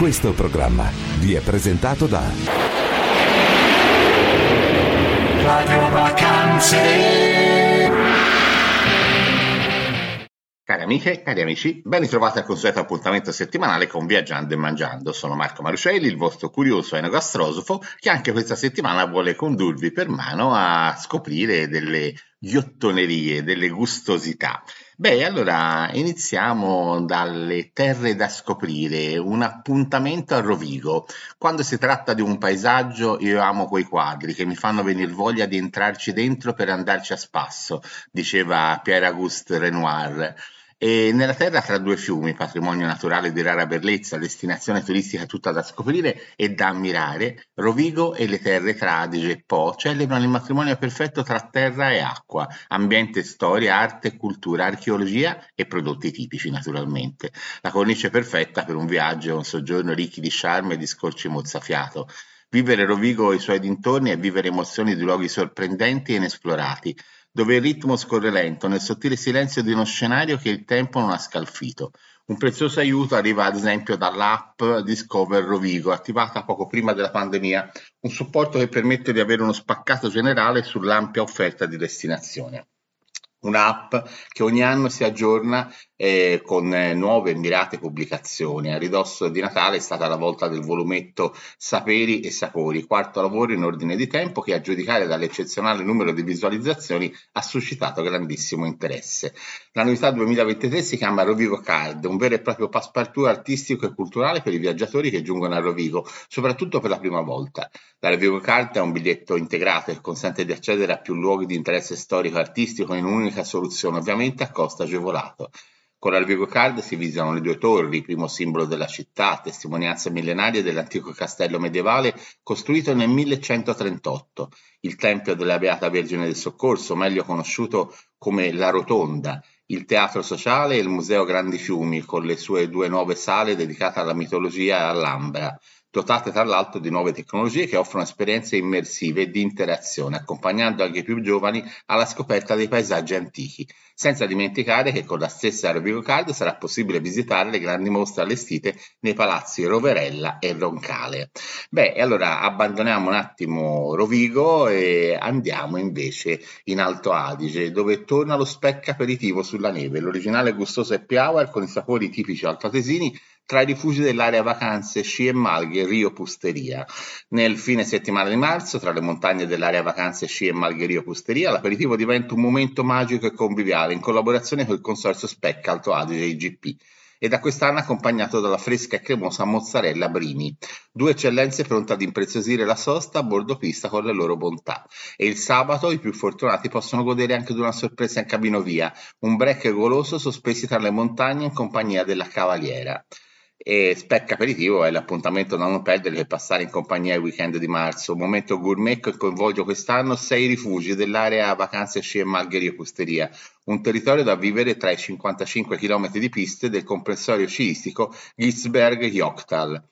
Questo programma vi è presentato da Radio Vacanze. Cari amiche, cari amici, ben ritrovati al consueto appuntamento settimanale con Viaggiando e Mangiando. Sono Marco Marucelli, il vostro curioso enogastrosofo, che anche questa settimana vuole condurvi per mano a scoprire delle ghiottonerie, delle gustosità. Beh, allora iniziamo dalle terre da scoprire, un appuntamento a Rovigo. Quando si tratta di un paesaggio, io amo quei quadri che mi fanno venire voglia di entrarci dentro per andarci a spasso, diceva Pierre-Auguste Renoir. E nella terra tra due fiumi, patrimonio naturale di rara bellezza, destinazione turistica tutta da scoprire e da ammirare, Rovigo e le terre tra Adige e Po celebrano il matrimonio perfetto tra terra e acqua, ambiente, storia, arte, cultura, archeologia e prodotti tipici naturalmente. La cornice perfetta per un viaggio e un soggiorno ricchi di charme e di scorci mozzafiato. Vivere Rovigo e i suoi dintorni è vivere emozioni di luoghi sorprendenti e inesplorati, dove il ritmo scorre lento nel sottile silenzio di uno scenario che il tempo non ha scalfito. Un prezioso aiuto arriva ad esempio dall'app Discover Rovigo, attivata poco prima della pandemia, un supporto che permette di avere uno spaccato generale sull'ampia offerta di destinazione un'app che ogni anno si aggiorna eh, con eh, nuove e mirate pubblicazioni. A ridosso di Natale è stata la volta del volumetto Saperi e Sapori, quarto lavoro in ordine di tempo che a giudicare dall'eccezionale numero di visualizzazioni ha suscitato grandissimo interesse. La novità 2023 si chiama Rovigo Card, un vero e proprio passepartout artistico e culturale per i viaggiatori che giungono a Rovigo, soprattutto per la prima volta. La Rovigo Card è un biglietto integrato che consente di accedere a più luoghi di interesse storico e artistico in un'unica unica soluzione, ovviamente a costo agevolato. Con l'Alvigo Card si visitano le due torri, primo simbolo della città, testimonianza millenaria dell'antico castello medievale costruito nel 1138, il Tempio della Beata Vergine del Soccorso, meglio conosciuto come La Rotonda, il Teatro Sociale e il Museo Grandi Fiumi, con le sue due nuove sale dedicate alla mitologia e all'Ambra, dotate tra l'altro di nuove tecnologie che offrono esperienze immersive e di interazione, accompagnando anche i più giovani alla scoperta dei paesaggi antichi, senza dimenticare che con la stessa Rovigo Card sarà possibile visitare le grandi mostre allestite nei palazzi Roverella e Roncale. Beh, allora abbandoniamo un attimo Rovigo e andiamo invece in Alto Adige, dove torna lo specca aperitivo sulla neve, l'originale gustoso happy hour con i sapori tipici altoatesini tra i rifugi dell'area vacanze Sci e Malghe Rio Pusteria. Nel fine settimana di marzo, tra le montagne dell'area vacanze Sci e Malghe Rio Pusteria, l'aperitivo diventa un momento magico e conviviale in collaborazione con il consorzio Specca Alto Adige IGP e da quest'anno accompagnato dalla fresca e cremosa mozzarella Brimi, due eccellenze pronte ad impreziosire la sosta a bordo pista con le loro bontà. E il sabato i più fortunati possono godere anche di una sorpresa in cabinovia, un break goloso sospesi tra le montagne in compagnia della cavaliera e Spec Aperitivo è l'appuntamento da non perdere per passare in compagnia il weekend di marzo, un momento gourmet che coinvolge quest'anno sei rifugi dell'area vacanze sci e Malgherio Pusteria, un territorio da vivere tra i 55 km di piste del comprensorio sciistico Gisberg-Jochtal.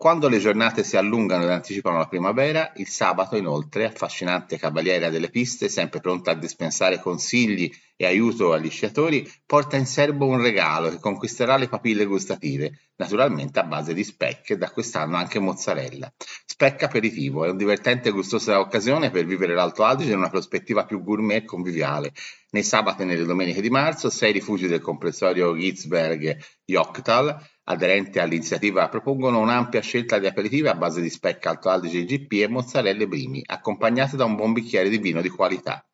Quando le giornate si allungano ed anticipano la primavera, il sabato inoltre, affascinante cavaliera delle piste, sempre pronta a dispensare consigli e aiuto agli sciatori, porta in serbo un regalo che conquisterà le papille gustative, naturalmente a base di speck e da quest'anno anche mozzarella. Speck aperitivo è un divertente e gustosa occasione per vivere l'Alto Adige in una prospettiva più gourmet e conviviale. Nei sabati e nelle domeniche di marzo, sei rifugi del comprensorio Gitzberg-Jochtal aderenti all'iniziativa propongono un'ampia scelta di aperitivi a base di speck Alto Adige GP e mozzarelle primi, accompagnate da un buon bicchiere di vino di qualità.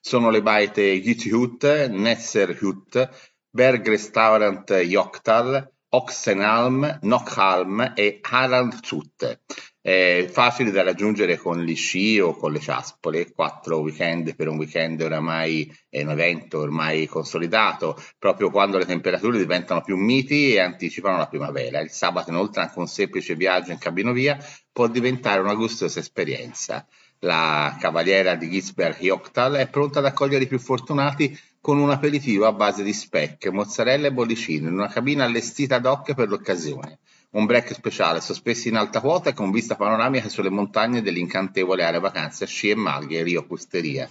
Sono le baite Githut, Nesserhut, Berg Restaurant Joktal, Oxenalm, Nockhalm e Haraldshut. Eh, facili da raggiungere con gli sci o con le ciaspole, quattro weekend per un weekend oramai è un evento ormai consolidato, proprio quando le temperature diventano più miti e anticipano la primavera. Il sabato inoltre anche un semplice viaggio in cabinovia può diventare una gustosa esperienza. La cavaliera di Gisberg Jochtal è pronta ad accogliere i più fortunati con un aperitivo a base di speck, mozzarella e bollicine in una cabina allestita ad hoc per l'occasione un break speciale sospeso in alta quota e con vista panoramica sulle montagne dell'incantevole area vacanze sci e maglie Rio Pusteria.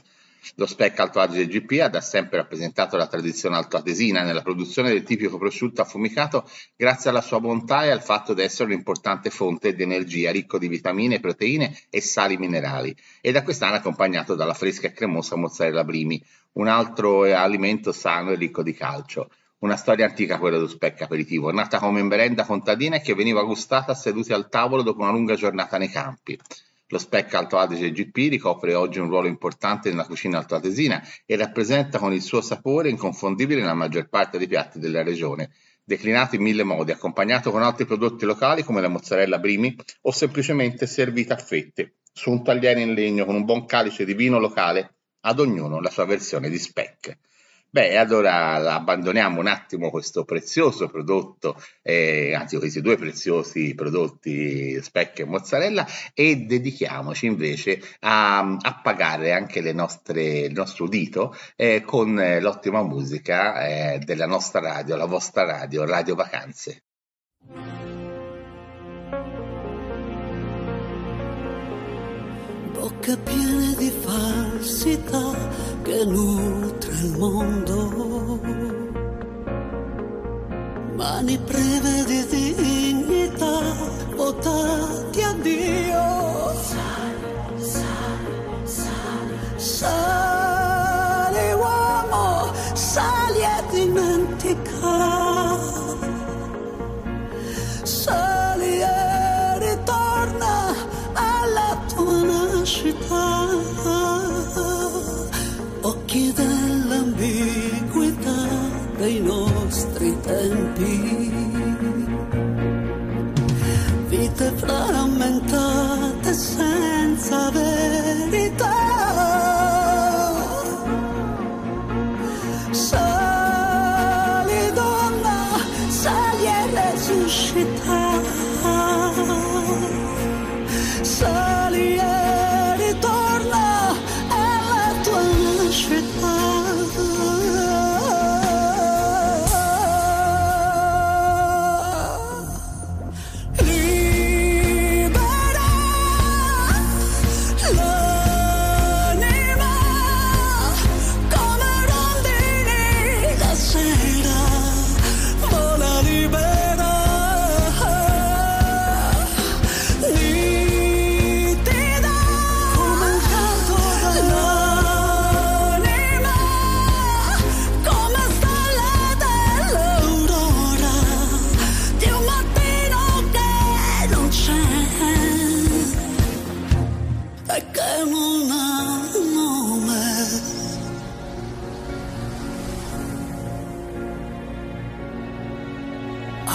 Lo Spec Alto Adige GP ha da sempre rappresentato la tradizione altoatesina nella produzione del tipico prosciutto affumicato grazie alla sua bontà e al fatto di essere un'importante fonte di energia ricco di vitamine, proteine e sali minerali e da quest'anno accompagnato dalla fresca e cremosa mozzarella brimi, un altro alimento sano e ricco di calcio. Una storia antica quella dello specchio aperitivo, nata come merenda contadina e che veniva gustata seduti al tavolo dopo una lunga giornata nei campi. Lo Spec Alto Adige GP ricopre oggi un ruolo importante nella cucina altoatesina e rappresenta con il suo sapore inconfondibile la maggior parte dei piatti della regione, declinato in mille modi, accompagnato con altri prodotti locali come la mozzarella brimi o semplicemente servita a fette, su un tagliere in legno con un buon calice di vino locale, ad ognuno la sua versione di Spec. Beh, allora abbandoniamo un attimo questo prezioso prodotto, eh, anzi questi due preziosi prodotti specchio e mozzarella e dedichiamoci invece a, a pagare anche nostre, il nostro udito eh, con l'ottima musica eh, della nostra radio, la vostra radio, Radio Vacanze. Bocca piena di falsità che nutre il mondo. Mani prive di dignità, votati a Dio. peace.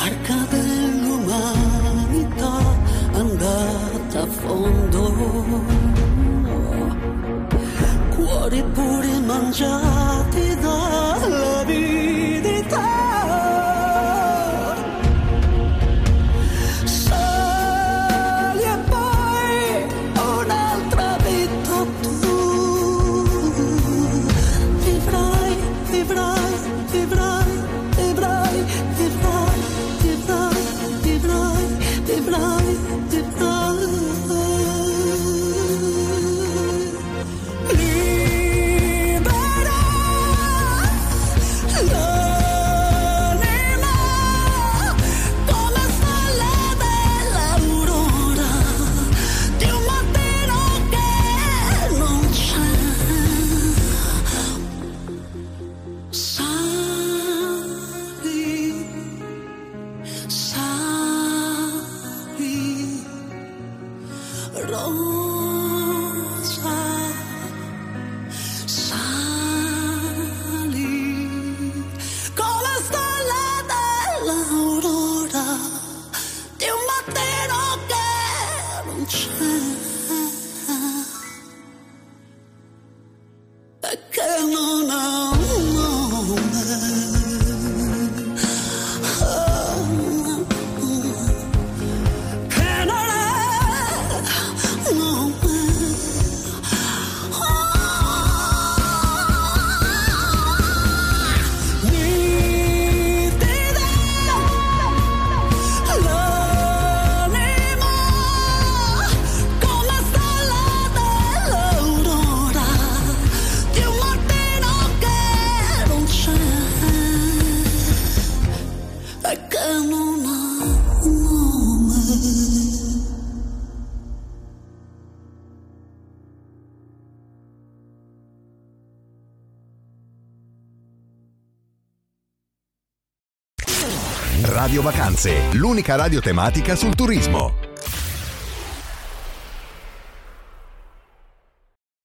Arca dell'umanità andata a fondo, cuori puri mangiati Radio Vacanze, l'unica radio tematica sul turismo.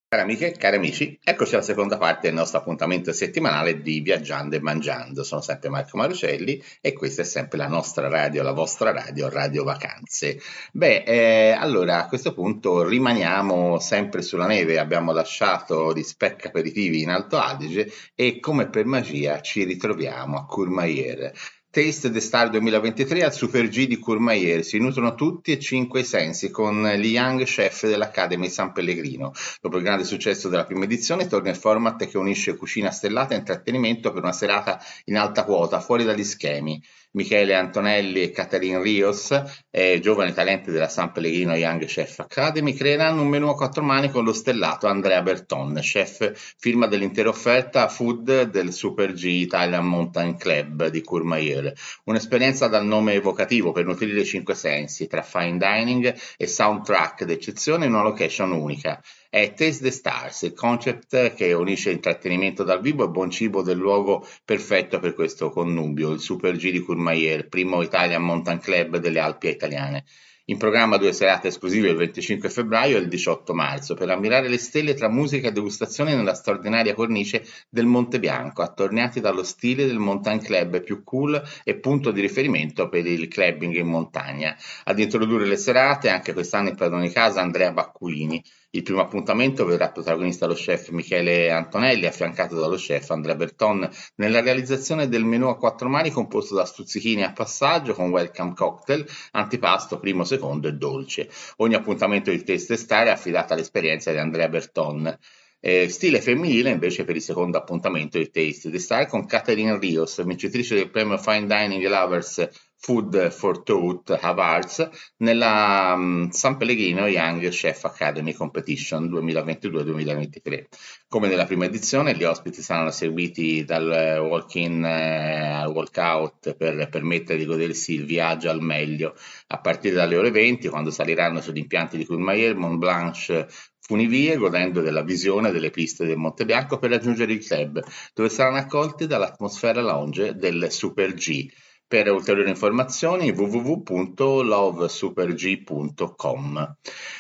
Cari amiche cari amici, eccoci alla seconda parte del nostro appuntamento settimanale di Viaggiando e Mangiando. Sono sempre Marco Marucelli e questa è sempre la nostra radio, la vostra radio, Radio Vacanze. Beh, eh, allora a questo punto rimaniamo sempre sulla neve, abbiamo lasciato gli spec aperitivi in Alto Adige e come per magia ci ritroviamo a Courmayeur. Taste the Star 2023 al Super G di Courmayeur si nutrono tutti e cinque i sensi con gli young chef dell'Academy San Pellegrino. Dopo il grande successo della prima edizione torna il format che unisce cucina stellata e intrattenimento per una serata in alta quota, fuori dagli schemi. Michele Antonelli e Caterine Rios, eh, giovani talenti della San Pellegrino Young Chef Academy, creeranno un menù a quattro mani con lo stellato Andrea Berton, chef firma dell'intera offerta food del Super G Italian Mountain Club di Courmayeur. Un'esperienza dal nome evocativo per nutrire i cinque sensi, tra fine dining e soundtrack d'eccezione in una location unica. È Taste the Stars, il concept che unisce intrattenimento dal vivo e buon cibo del luogo perfetto per questo connubio, il Super G di Courmayeur, primo Italian Mountain Club delle Alpi italiane. In programma due serate esclusive il 25 febbraio e il 18 marzo per ammirare le stelle tra musica e degustazione nella straordinaria cornice del Monte Bianco, attorniati dallo stile del mountain club più cool e punto di riferimento per il clubbing in montagna. Ad introdurre le serate anche quest'anno in padrone casa Andrea Bacculini. Il primo appuntamento vedrà protagonista lo chef Michele Antonelli, affiancato dallo chef Andrea Berton, nella realizzazione del menù a quattro mani composto da stuzzichini a passaggio con welcome cocktail, antipasto, primo, secondo e dolce. Ogni appuntamento di Taste Star è affidato all'esperienza di Andrea Berton. Eh, stile femminile invece per il secondo appuntamento di Taste the Star con Catherine Rios, vincitrice del premio Fine Dining Lovers Food for Thought Awards nella um, San Pellegrino Young Chef Academy Competition 2022-2023. Come nella prima edizione, gli ospiti saranno seguiti dal walk-in eh, al walk-out per permettere di godersi il viaggio al meglio a partire dalle ore 20, quando saliranno sugli impianti di Courmayeur, Mont Blanche, funivie, godendo della visione delle piste del Monte Bianco per raggiungere il club, dove saranno accolti dall'atmosfera lounge del Super G. Per ulteriori informazioni www.lovesuperg.com.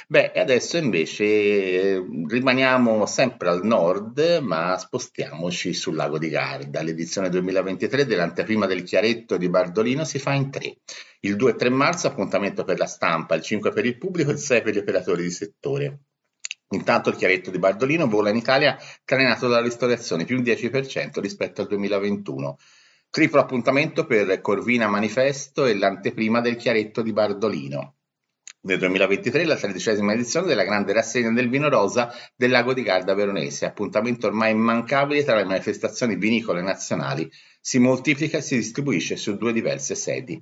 Beh, adesso invece eh, rimaniamo sempre al nord, ma spostiamoci sul lago di Garda. L'edizione 2023 dell'anteprima del Chiaretto di Bardolino si fa in tre. Il 2 e 3 marzo appuntamento per la stampa, il 5 per il pubblico e il 6 per gli operatori di settore. Intanto il chiaretto di Bardolino vola in Italia trainato dalla ristorazione più un 10% rispetto al 2021. Triplo appuntamento per Corvina Manifesto e l'anteprima del chiaretto di Bardolino. Nel 2023 la tredicesima edizione della grande rassegna del vino rosa del lago di Garda Veronese, appuntamento ormai immancabile tra le manifestazioni vinicole nazionali, si moltiplica e si distribuisce su due diverse sedi.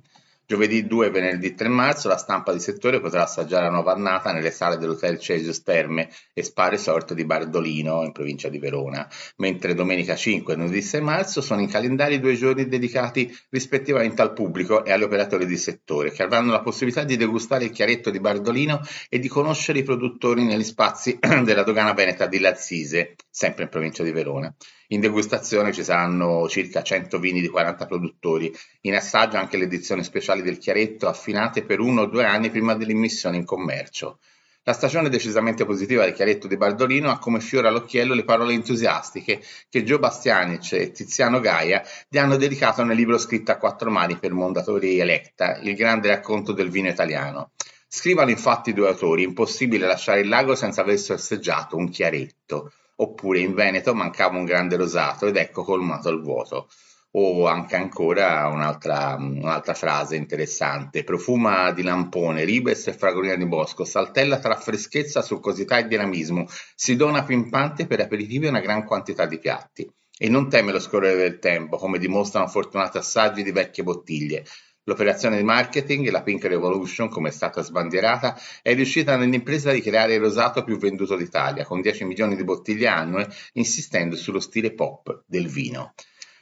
Giovedì 2 e venerdì 3 marzo la stampa di settore potrà assaggiare la nuova annata nelle sale dell'Hotel Cesius Terme e Spa Resort di Bardolino, in provincia di Verona, mentre domenica 5 e lunedì 6 marzo sono in calendari due giorni dedicati rispettivamente al pubblico e agli operatori di settore, che avranno la possibilità di degustare il chiaretto di Bardolino e di conoscere i produttori negli spazi della dogana veneta di Lazzise, sempre in provincia di Verona. In degustazione ci saranno circa 100 vini di 40 produttori, in assaggio anche le edizioni speciali del Chiaretto affinate per uno o due anni prima dell'immissione in commercio. La stagione decisamente positiva del Chiaretto di Bardolino ha come fiore all'occhiello le parole entusiastiche che Gio Bastianic e Tiziano Gaia gli hanno dedicato nel libro scritto a quattro mani per Mondatori Electa, il grande racconto del vino italiano. Scrivano infatti due autori, impossibile lasciare il lago senza aver sorseggiato un chiaretto, oppure in Veneto mancava un grande rosato ed ecco colmato il vuoto. O anche ancora un'altra, un'altra frase interessante, profuma di lampone, ribes e fragolina di bosco, saltella tra freschezza, succosità e dinamismo, si dona pimpante per aperitivi una gran quantità di piatti e non teme lo scorrere del tempo, come dimostrano fortunati assaggi di vecchie bottiglie. L'operazione di marketing, la Pink Revolution, come è stata sbandierata, è riuscita nell'impresa di creare il rosato più venduto d'Italia, con 10 milioni di bottiglie annue, insistendo sullo stile pop del vino.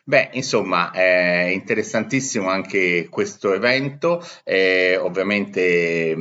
Beh, insomma, è interessantissimo anche questo evento, eh, ovviamente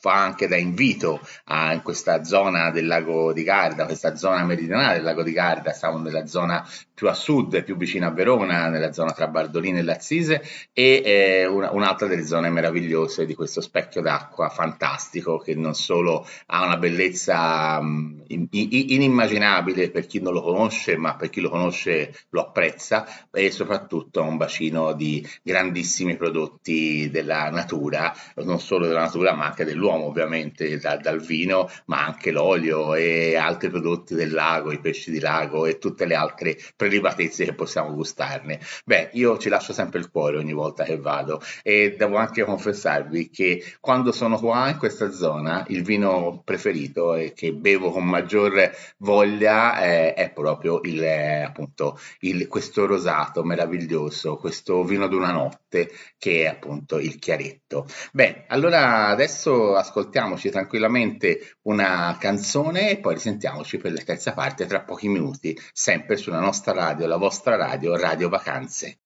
fa anche da invito a, in questa zona del lago di Garda, questa zona meridionale del lago di Garda, siamo nella zona più a sud, più vicina a Verona, nella zona tra Bardolino e Lazzise, e eh, una, un'altra delle zone meravigliose di questo specchio d'acqua fantastico che non solo ha una bellezza um, in, in, inimmaginabile per chi non lo conosce, ma per chi lo conosce lo apprezza, e soprattutto ha un bacino di grandissimi prodotti della natura, non solo della natura, ma anche dell'uomo dell'uomo ovviamente, da, dal vino, ma anche l'olio e altri prodotti del lago, i pesci di lago e tutte le altre prelibatezze che possiamo gustarne. Beh, io ci lascio sempre il cuore ogni volta che vado e devo anche confessarvi che quando sono qua in questa zona il vino preferito e che bevo con maggior voglia eh, è proprio il, appunto il, questo rosato meraviglioso, questo vino d'una notte che è appunto il chiaretto. Beh, allora adesso ascoltiamoci tranquillamente una canzone e poi risentiamoci per la terza parte tra pochi minuti, sempre sulla nostra radio, la vostra radio, Radio Vacanze.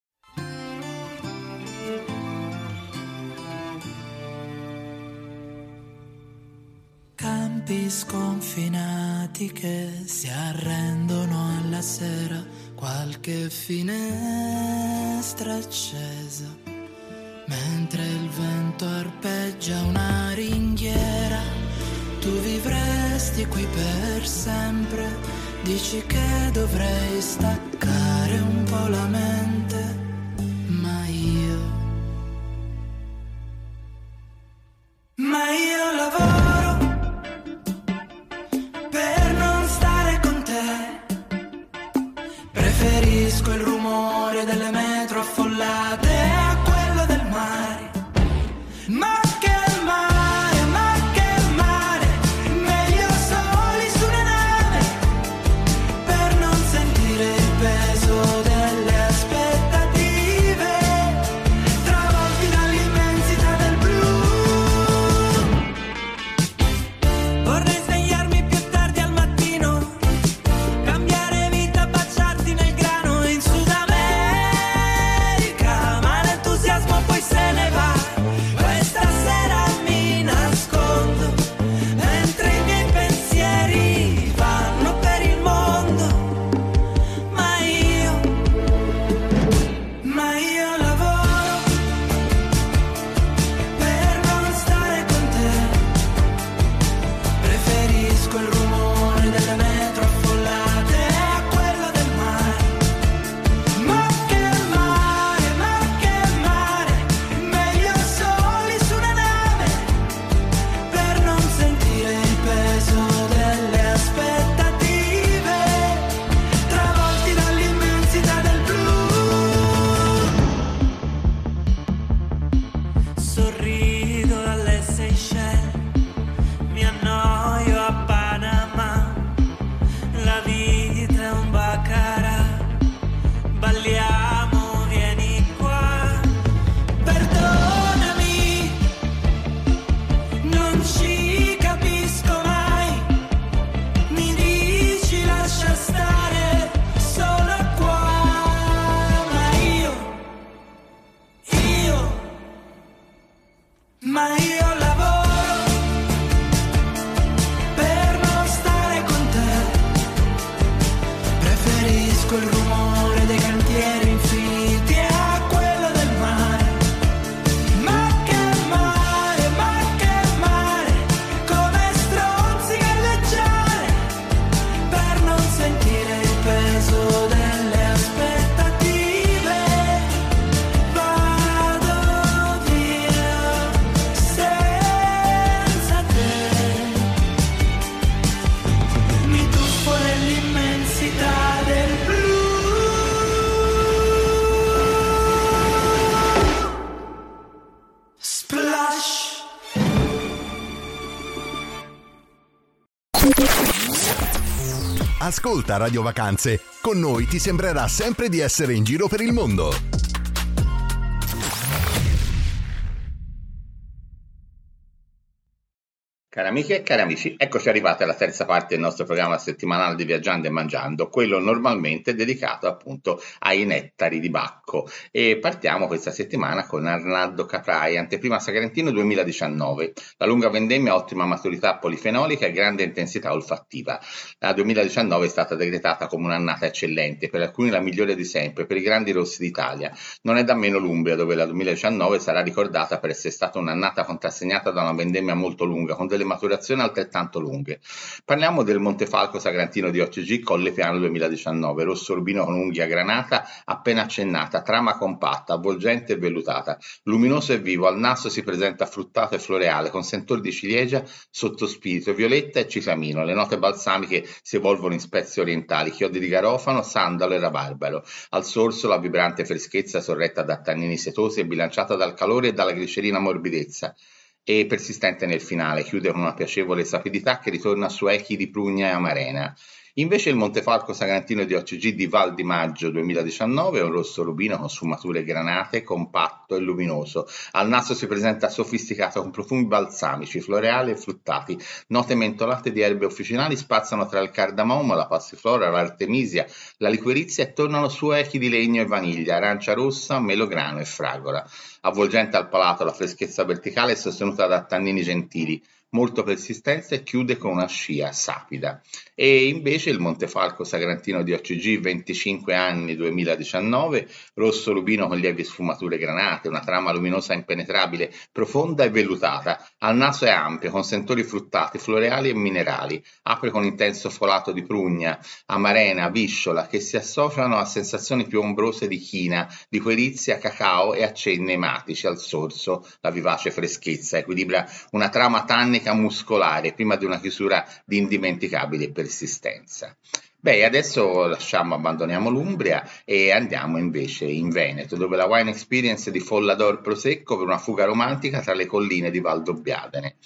Campi sconfinati che si arrendono alla sera, qualche finestra accesa Mentre il vento arpeggia una ringhiera, tu vivresti qui per sempre. Dici che dovrei staccare un po' la mente, Ascolta Radio Vacanze. Con noi ti sembrerà sempre di essere in giro per il mondo. Cari amiche e cari amici, eccoci arrivati alla terza parte del nostro programma settimanale di Viaggiando e Mangiando, quello normalmente dedicato appunto ai nettari di Bacco. E partiamo questa settimana con Arnaldo Caprai, anteprima Sagrantino 2019. La lunga vendemmia, ottima maturità polifenolica e grande intensità olfattiva. La 2019 è stata decretata come un'annata eccellente, per alcuni la migliore di sempre, per i grandi rossi d'Italia. Non è da meno l'Umbria, dove la 2019 sarà ricordata per essere stata un'annata contrassegnata da una vendemmia molto lunga, con delle delle maturazioni altrettanto lunghe. Parliamo del Montefalco Sagrantino di OCG Colle Piano 2019, rosso rubino con unghia granata appena accennata, trama compatta, avvolgente e vellutata, luminoso e vivo, al naso si presenta fruttato e floreale con sentori di ciliegia, sottospirito, violetta e ciclamino, le note balsamiche si evolvono in spezie orientali, chiodi di garofano, sandalo e rabarbaro, al sorso la vibrante freschezza sorretta da tannini setosi e bilanciata dal calore e dalla glicerina morbidezza, e persistente nel finale, chiude con una piacevole sapidità che ritorna su echi di Prugna e Amarena. Invece il Montefalco Sagrantino di OCG di Val di Maggio 2019 è un rosso rubino con sfumature granate, compatto e luminoso. Al naso si presenta sofisticato con profumi balsamici, floreali e fruttati. Note mentolate di erbe officinali spaziano tra il cardamomo, la passiflora, l'artemisia, la liquirizia e tornano su echi di legno e vaniglia, arancia rossa, melograno e fragola. Avvolgente al palato la freschezza verticale è sostenuta da tannini gentili molto persistente e chiude con una scia sapida. E invece il Montefalco Sagrantino di OCG 25 anni 2019, rosso rubino con lievi sfumature granate, una trama luminosa impenetrabile, profonda e vellutata, al naso è ampio, con sentori fruttati, floreali e minerali, apre con intenso folato di prugna, amarena, visciola, che si associano a sensazioni più ombrose di china, di liquirizia, cacao e accenni ematici al sorso, la vivace freschezza, equilibra una trama tannica tecnica muscolare prima di una chiusura di indimenticabile persistenza. Beh, adesso lasciamo, abbandoniamo l'Umbria e andiamo invece in Veneto, dove la Wine Experience di Follador Prosecco per una fuga romantica tra le colline di Valdobbiadene.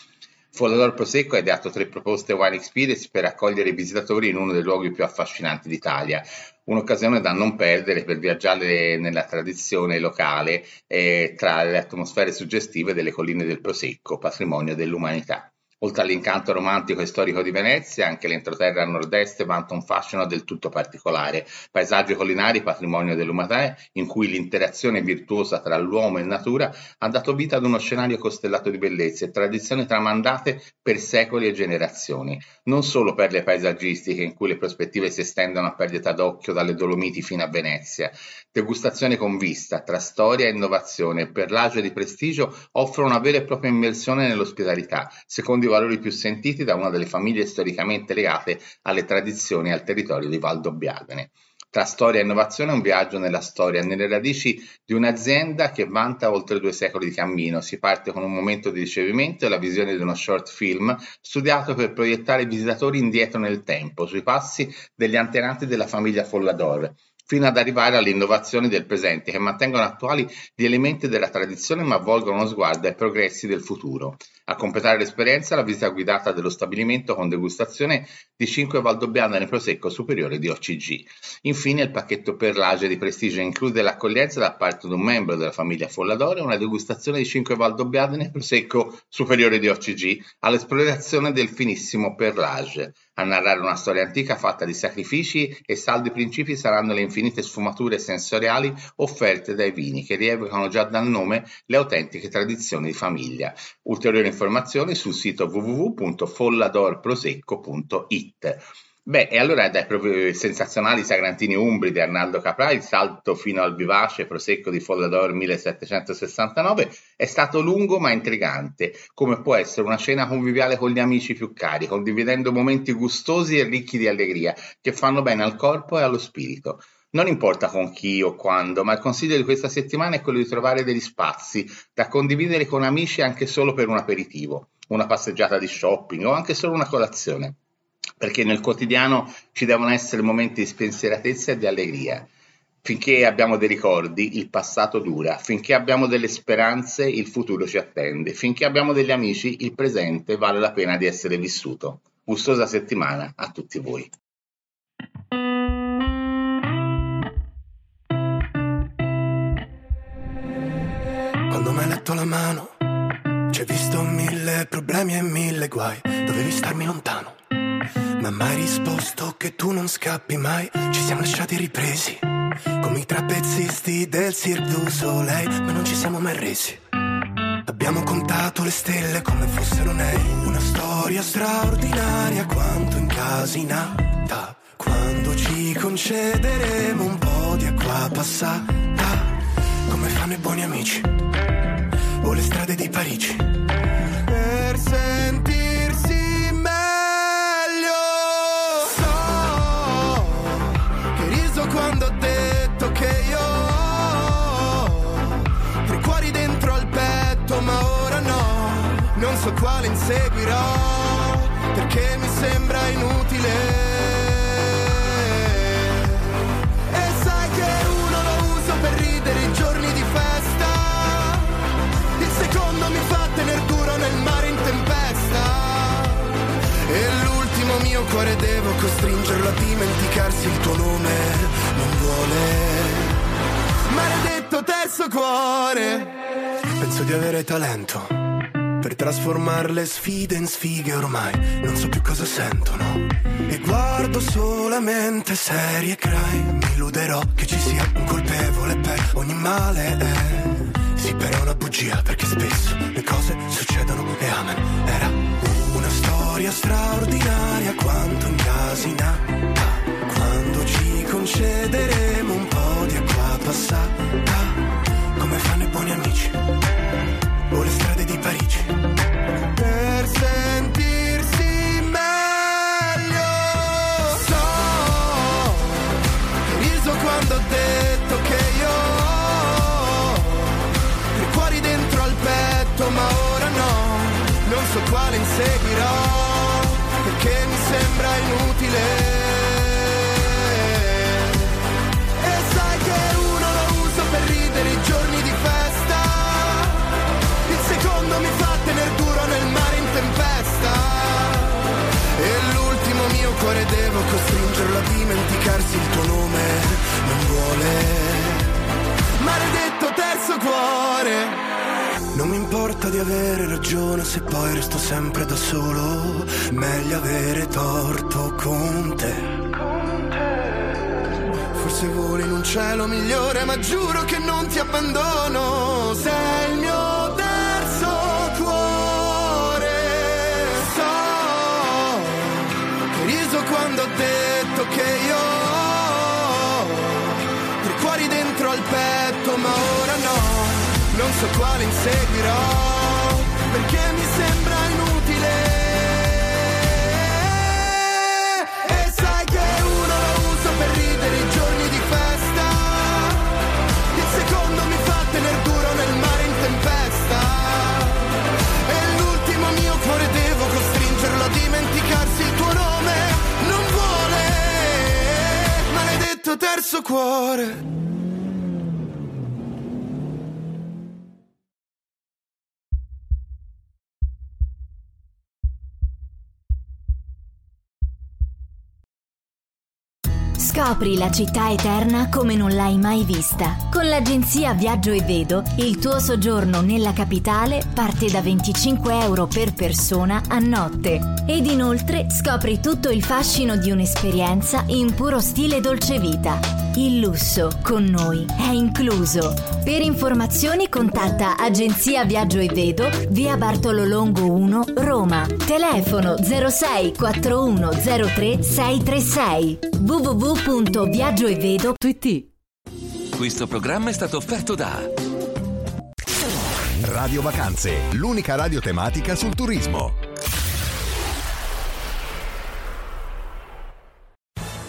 Follador Prosecco ha ideato tre proposte Wine Experience per accogliere i visitatori in uno dei luoghi più affascinanti d'Italia, un'occasione da non perdere per viaggiare nella tradizione locale eh, tra le atmosfere suggestive delle colline del Prosecco, patrimonio dell'umanità. Oltre all'incanto romantico e storico di Venezia, anche l'entroterra a nord-est vanta un fascino del tutto particolare. Paesaggi collinari, patrimonio dell'umanità, in cui l'interazione virtuosa tra l'uomo e natura ha dato vita ad uno scenario costellato di bellezze e tradizioni tramandate per secoli e generazioni. Non solo perle paesaggistiche, in cui le prospettive si estendono a perdita d'occhio dalle Dolomiti fino a Venezia. Degustazione con vista, tra storia e innovazione e perlage di prestigio offrono una vera e propria immersione nell'ospitalità, secondo i valori più sentiti da una delle famiglie storicamente legate alle tradizioni e al territorio di Valdobbiadene. Tra storia e innovazione un viaggio nella storia, nelle radici di un'azienda che vanta oltre due secoli di cammino. Si parte con un momento di ricevimento e la visione di uno short film studiato per proiettare i visitatori indietro nel tempo, sui passi degli antenati della famiglia Follador, fino ad arrivare alle innovazioni del presente che mantengono attuali gli elementi della tradizione ma volgono uno sguardo ai progressi del futuro. A completare l'esperienza la visita guidata dello stabilimento con degustazione di 5 Valdobbiadene nel Prosecco superiore di OCG. Infine il pacchetto per l'Age di prestigio include l'accoglienza da parte di un membro della famiglia Folladore e una degustazione di 5 Valdobbiadene nel Prosecco superiore di OCG all'esplorazione del finissimo Perlage. A narrare una storia antica fatta di sacrifici e saldi principi saranno le infinite sfumature sensoriali offerte dai vini che rievocano già dal nome le autentiche tradizioni di famiglia. Ulteriori informazioni sul sito www.folladorprosecco.it. Beh, e allora dai proprio sensazionali Sagrantini Umbri di Arnaldo Capra, il salto fino al vivace Prosecco di Follador 1769 è stato lungo ma intrigante, come può essere una cena conviviale con gli amici più cari, condividendo momenti gustosi e ricchi di allegria, che fanno bene al corpo e allo spirito. Non importa con chi o quando, ma il consiglio di questa settimana è quello di trovare degli spazi da condividere con amici anche solo per un aperitivo, una passeggiata di shopping o anche solo una colazione perché nel quotidiano ci devono essere momenti di spensieratezza e di allegria. Finché abbiamo dei ricordi, il passato dura, finché abbiamo delle speranze, il futuro ci attende, finché abbiamo degli amici, il presente vale la pena di essere vissuto. Gustosa settimana a tutti voi. Stretto la mano. Ci hai visto mille problemi e mille guai, dovevi starmi lontano. Ma mai risposto che tu non scappi mai, ci siamo lasciati ripresi. Come i trapezzisti del Cirque du Soleil, ma non ci siamo mai resi. Abbiamo contato le stelle come fossero nei, una storia straordinaria quanto incasinata. Quando ci concederemo un po' di acqua passata, come fanno i buoni amici, le strade di Parigi. Per sentirsi meglio, so che riso quando ho detto che io ho tre cuori dentro al petto, ma ora no, non so quale inseguirò, perché mi sembra inutile. Mio cuore devo costringerlo a dimenticarsi il tuo nome, non vuole. Maledetto terzo cuore, penso di avere talento per trasformare le sfide in sfighe ormai. Non so più cosa sentono e guardo solamente serie crime mi illuderò che ci sia un colpevole per ogni male. Eh. sì però è una bugia perché spesso le cose succedono e amen. Era una storia straordinaria quanto incasinata quando ci concederemo un po' di acqua passata come fanno i buoni amici o le strade di Parigi. Per sentirsi costringerlo a dimenticarsi il tuo nome. Non vuole. Maledetto terzo cuore. Non mi importa di avere ragione se poi resto sempre da solo. Meglio avere torto con te. Forse voli in un cielo migliore, ma giuro che non ti abbandono. Sei il mio so quale inseguirò, perché mi sembra inutile. E sai che uno lo uso per ridere i giorni di festa. Il secondo mi fa tener duro nel mare in tempesta. E l'ultimo mio cuore devo costringerlo a dimenticarsi il tuo nome. Non vuole, maledetto terzo cuore. Scopri la città eterna come non l'hai mai vista. Con l'agenzia Viaggio e Vedo, il tuo soggiorno nella capitale parte da 25 euro per persona a notte. Ed inoltre scopri tutto il fascino di un'esperienza in puro stile dolce vita. Il lusso con noi è incluso. Per informazioni contatta Agenzia Viaggio e Vedo, via Bartolo Longo 1, Roma. Telefono 06 4103 636 www.viaggioevedo.it Questo programma è stato offerto da Radio Vacanze, l'unica radio tematica sul turismo.